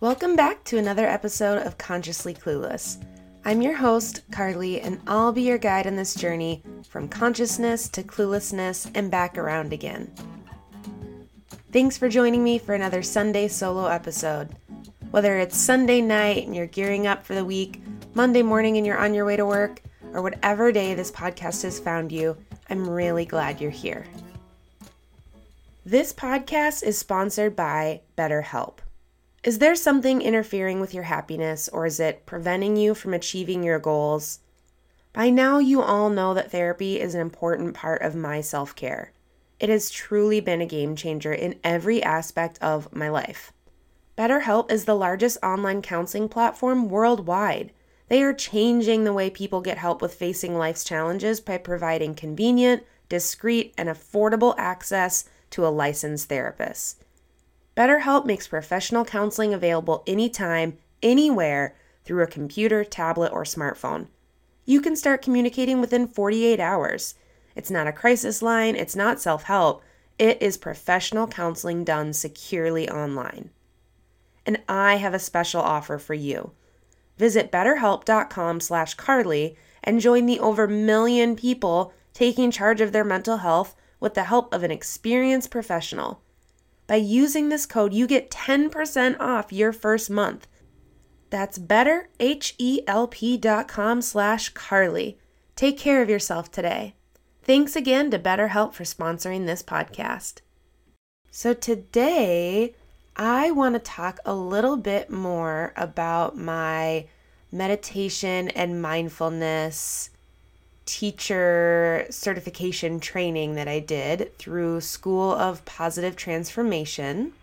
Welcome back to another episode of Consciously Clueless. I'm your host, Carly, and I'll be your guide on this journey from consciousness to cluelessness and back around again. Thanks for joining me for another Sunday solo episode. Whether it's Sunday night and you're gearing up for the week, Monday morning and you're on your way to work, or whatever day this podcast has found you, I'm really glad you're here. This podcast is sponsored by BetterHelp. Is there something interfering with your happiness or is it preventing you from achieving your goals? By now, you all know that therapy is an important part of my self care. It has truly been a game changer in every aspect of my life. BetterHelp is the largest online counseling platform worldwide. They are changing the way people get help with facing life's challenges by providing convenient, discreet, and affordable access to a licensed therapist. BetterHelp makes professional counseling available anytime, anywhere through a computer, tablet, or smartphone. You can start communicating within 48 hours. It's not a crisis line, it's not self help, it is professional counseling done securely online. And I have a special offer for you. Visit betterhelp.com slash Carly and join the over million people taking charge of their mental health with the help of an experienced professional. By using this code, you get 10% off your first month. That's betterhelp.com slash Carly. Take care of yourself today. Thanks again to BetterHelp for sponsoring this podcast. So today, I want to talk a little bit more about my meditation and mindfulness teacher certification training that I did through School of Positive Transformation.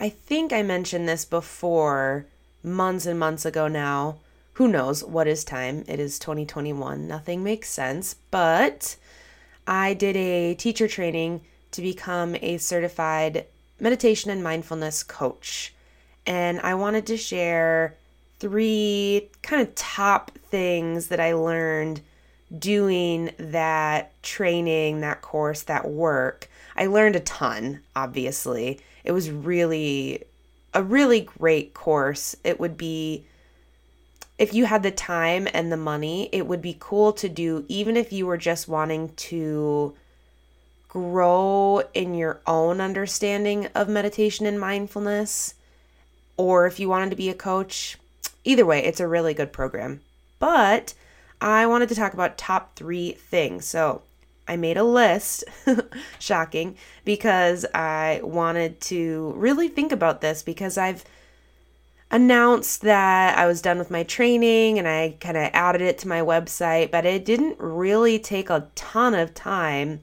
I think I mentioned this before months and months ago now. Who knows what is time? It is 2021. Nothing makes sense, but I did a teacher training to become a certified meditation and mindfulness coach. And I wanted to share three kind of top things that I learned doing that training, that course, that work, I learned a ton, obviously. It was really a really great course. It would be if you had the time and the money, it would be cool to do even if you were just wanting to grow in your own understanding of meditation and mindfulness or if you wanted to be a coach. Either way, it's a really good program. But I wanted to talk about top three things. So I made a list, shocking, because I wanted to really think about this because I've announced that I was done with my training and I kind of added it to my website, but it didn't really take a ton of time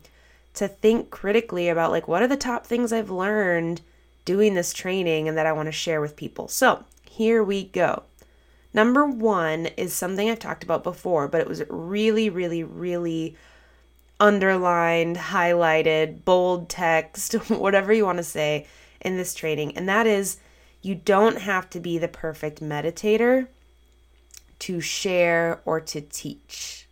to think critically about like what are the top things I've learned doing this training and that I want to share with people. So, here we go. Number one is something I've talked about before, but it was really, really, really underlined, highlighted, bold text, whatever you want to say in this training. And that is you don't have to be the perfect meditator to share or to teach.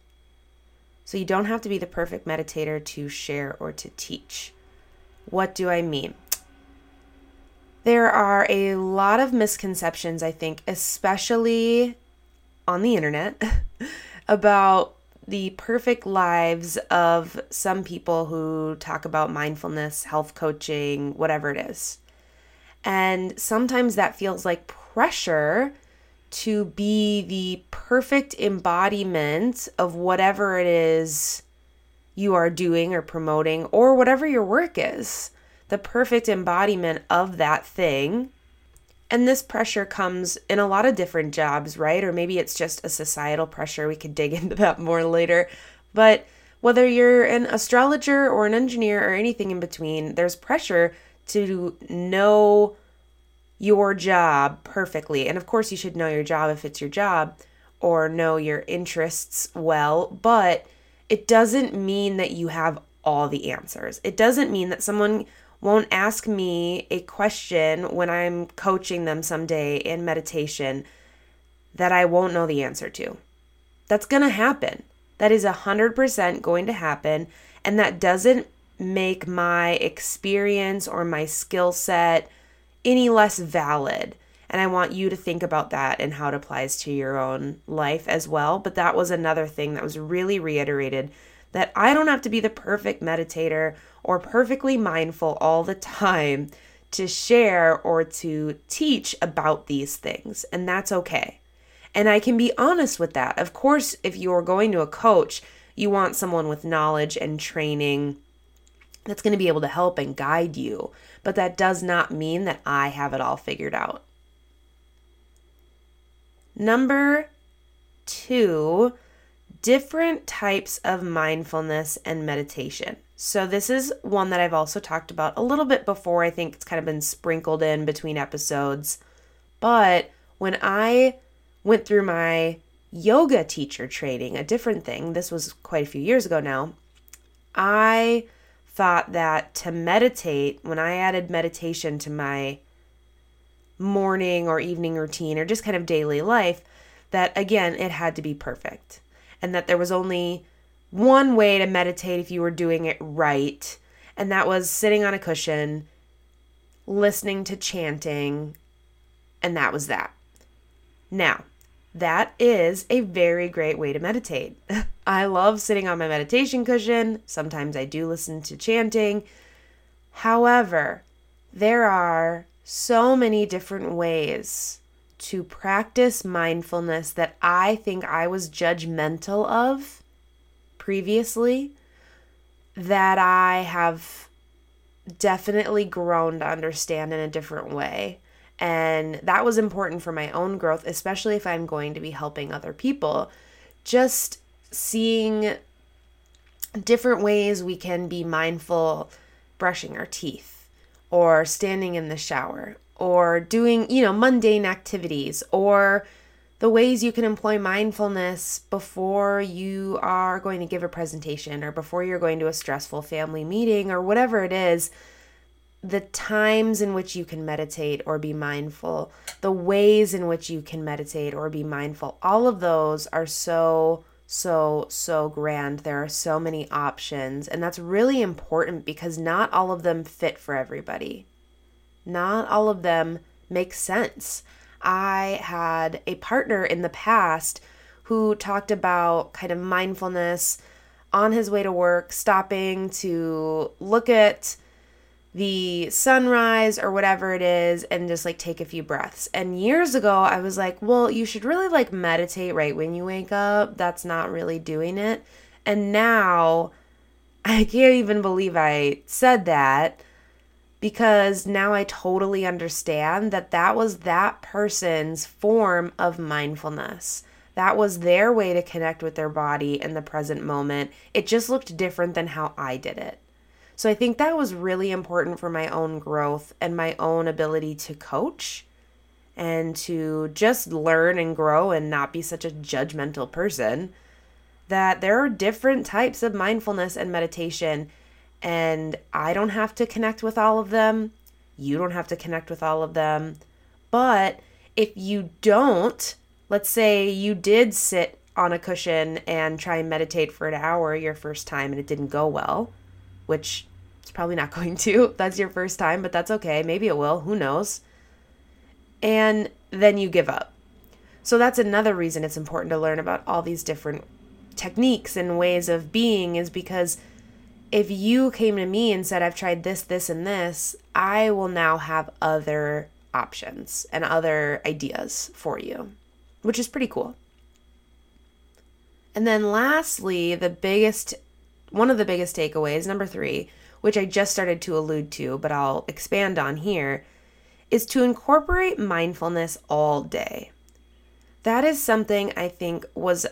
So you don't have to be the perfect meditator to share or to teach. What do I mean? There are a lot of misconceptions, I think, especially on the internet, about the perfect lives of some people who talk about mindfulness, health coaching, whatever it is. And sometimes that feels like pressure to be the perfect embodiment of whatever it is you are doing or promoting or whatever your work is the perfect embodiment of that thing. And this pressure comes in a lot of different jobs, right? Or maybe it's just a societal pressure. We could dig into that more later. But whether you're an astrologer or an engineer or anything in between, there's pressure to know your job perfectly. And of course, you should know your job if it's your job or know your interests well, but it doesn't mean that you have all the answers. It doesn't mean that someone won't ask me a question when I'm coaching them someday in meditation that I won't know the answer to. That's going to happen. That is 100% going to happen. And that doesn't make my experience or my skill set any less valid. And I want you to think about that and how it applies to your own life as well. But that was another thing that was really reiterated that I don't have to be the perfect meditator or perfectly mindful all the time to share or to teach about these things. And that's okay. And I can be honest with that. Of course, if you're going to a coach, you want someone with knowledge and training that's going to be able to help and guide you. But that does not mean that I have it all figured out. Number two, different types of mindfulness and meditation. So, this is one that I've also talked about a little bit before. I think it's kind of been sprinkled in between episodes. But when I went through my yoga teacher training, a different thing, this was quite a few years ago now, I thought that to meditate, when I added meditation to my morning or evening routine or just kind of daily life, that again, it had to be perfect. And that there was only one way to meditate if you were doing it right, and that was sitting on a cushion, listening to chanting, and that was that. Now, that is a very great way to meditate. I love sitting on my meditation cushion. Sometimes I do listen to chanting. However, there are so many different ways to practice mindfulness that I think I was judgmental of previously that I have definitely grown to understand in a different way. And that was important for my own growth, especially if I'm going to be helping other people. Just seeing different ways we can be mindful brushing our teeth or standing in the shower or doing, you know, mundane activities or the ways you can employ mindfulness before you are going to give a presentation or before you're going to a stressful family meeting or whatever it is, the times in which you can meditate or be mindful, the ways in which you can meditate or be mindful, all of those are so, so, so grand. There are so many options, and that's really important because not all of them fit for everybody. Not all of them make sense. I had a partner in the past who talked about kind of mindfulness on his way to work, stopping to look at the sunrise or whatever it is and just like take a few breaths. And years ago, I was like, well, you should really like meditate right when you wake up. That's not really doing it. And now I can't even believe I said that because now I totally understand that that was that person's form of mindfulness. That was their way to connect with their body in the present moment. It just looked different than how I did it. So I think that was really important for my own growth and my own ability to coach and to just learn and grow and not be such a judgmental person. That there are different types of mindfulness and meditation and I don't have to connect with all of them. You don't have to connect with all of them. But if you don't, let's say you did sit on a cushion and try and meditate for an hour your first time and it didn't go well, which it's probably not going to. That's your first time, but that's okay. Maybe it will. Who knows? And then you give up. So that's another reason it's important to learn about all these different techniques and ways of being is because if you came to me and said, I've tried this, this, and this, I will now have other options and other ideas for you, which is pretty cool. And then lastly, the biggest, one of the biggest takeaways, number three, which I just started to allude to, but I'll expand on here, is to incorporate mindfulness all day. That is something I think was,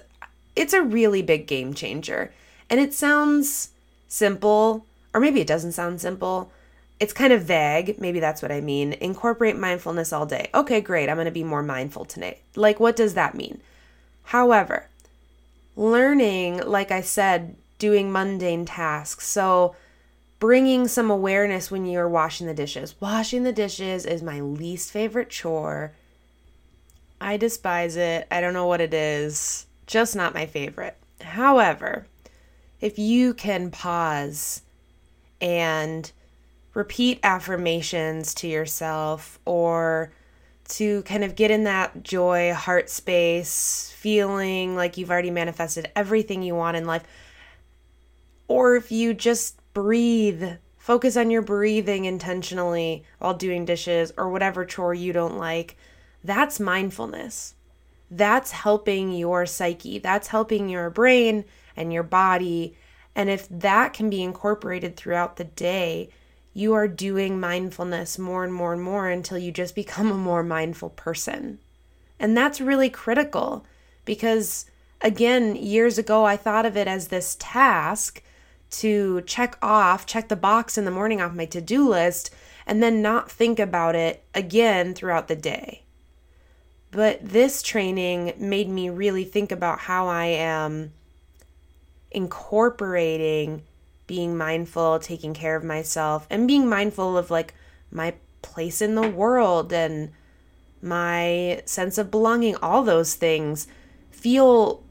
it's a really big game changer. And it sounds simple, or maybe it doesn't sound simple. It's kind of vague. Maybe that's what I mean. Incorporate mindfulness all day. Okay, great. I'm going to be more mindful today. Like, what does that mean? However, learning, like I said, doing mundane tasks. So, bringing some awareness when you're washing the dishes. Washing the dishes is my least favorite chore. I despise it. I don't know what it is. Just not my favorite. However, if you can pause and repeat affirmations to yourself or to kind of get in that joy, heart space, feeling like you've already manifested everything you want in life. Or if you just breathe, focus on your breathing intentionally while doing dishes or whatever chore you don't like, that's mindfulness. That's helping your psyche, that's helping your brain and your body. And if that can be incorporated throughout the day, you are doing mindfulness more and more and more until you just become a more mindful person. And that's really critical because, again, years ago, I thought of it as this task to check off, check the box in the morning off my to do list, and then not think about it again throughout the day. But this training made me really think about how I am incorporating being mindful, taking care of myself, and being mindful of like my place in the world and my sense of belonging, all those things feel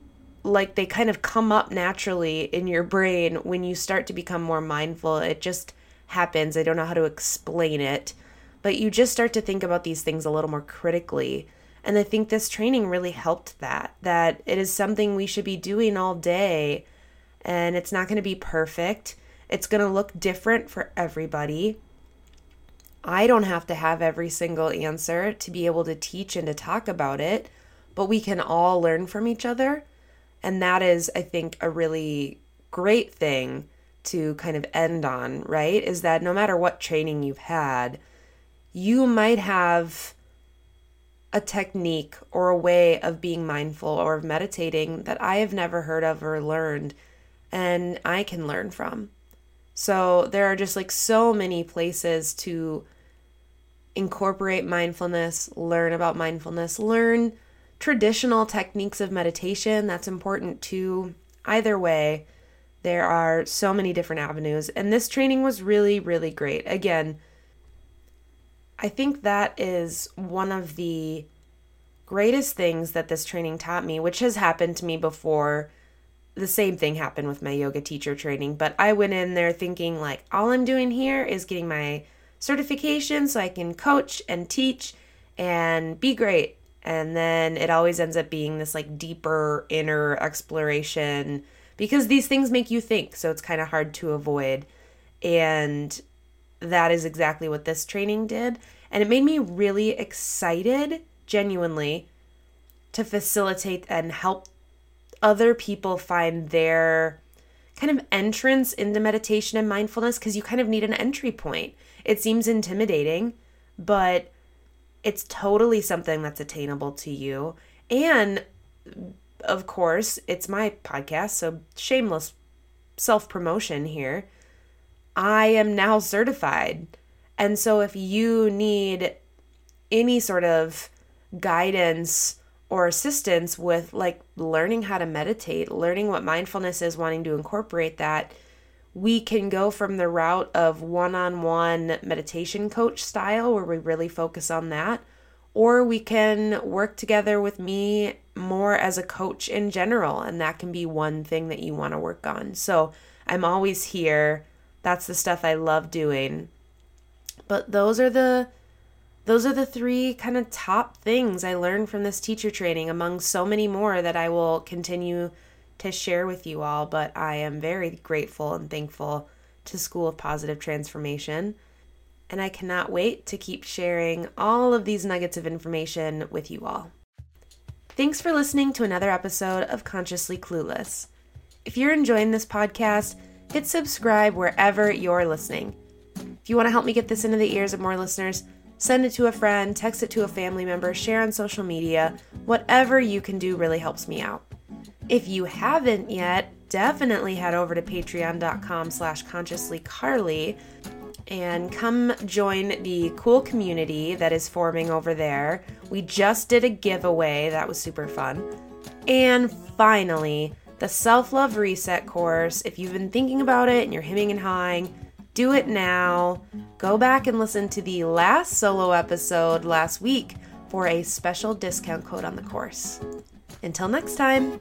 like they kind of come up naturally in your brain when you start to become more mindful. It just happens. I don't know how to explain it, but you just start to think about these things a little more critically. And I think this training really helped that, that it is something we should be doing all day and it's not going to be perfect. It's going to look different for everybody. I don't have to have every single answer to be able to teach and to talk about it, but we can all learn from each other. And that is, I think, a really great thing to kind of end on, right? Is that no matter what training you've had, you might have a technique or a way of being mindful or of meditating that I have never heard of or learned and I can learn from. So there are just like so many places to incorporate mindfulness, learn about mindfulness, learn traditional techniques of meditation. That's important too. Either way, there are so many different avenues, and this training was really, really great. Again, I think that is one of the greatest things that this training taught me, which has happened to me before the same thing happened with my yoga teacher training, but I went in there thinking like all I'm doing here is getting my certification so I can coach and teach and be great. And then it always ends up being this like deeper inner exploration because these things make you think, so it's kind of hard to avoid. And that is exactly what this training did. And it made me really excited, genuinely, to facilitate and help other people find their kind of entrance into meditation and mindfulness because you kind of need an entry point. It seems intimidating, but it's totally something that's attainable to you. And of course, it's my podcast, so shameless self promotion here. I am now certified. And so if you need any sort of guidance or assistance with like learning how to meditate, learning what mindfulness is, wanting to incorporate that, we can go from the route of one on one meditation coach style where we really focus on that, or we can work together with me more as a coach in general, and that can be one thing that you want to work on. So I'm always here. That's the stuff I love doing. But those are the those are the three kind of top things I learned from this teacher training, among so many more that I will continue to share with you all. But I am very grateful and thankful to School of Positive Transformation. And I cannot wait to keep sharing all of these nuggets of information with you all. Thanks for listening to another episode of Consciously Clueless. If you're enjoying this podcast, hit subscribe wherever you're listening. If you want to help me get this into the ears of more listeners, Send it to a friend, text it to a family member, share on social media. Whatever you can do really helps me out. If you haven't yet, definitely head over to patreon.com slash consciouslycarly and come join the cool community that is forming over there. We just did a giveaway. That was super fun. And finally, the self love reset course. If you've been thinking about it and you're hemming and hawing, do it now. Go back and listen to the last solo episode last week for a special discount code on the course. Until next time.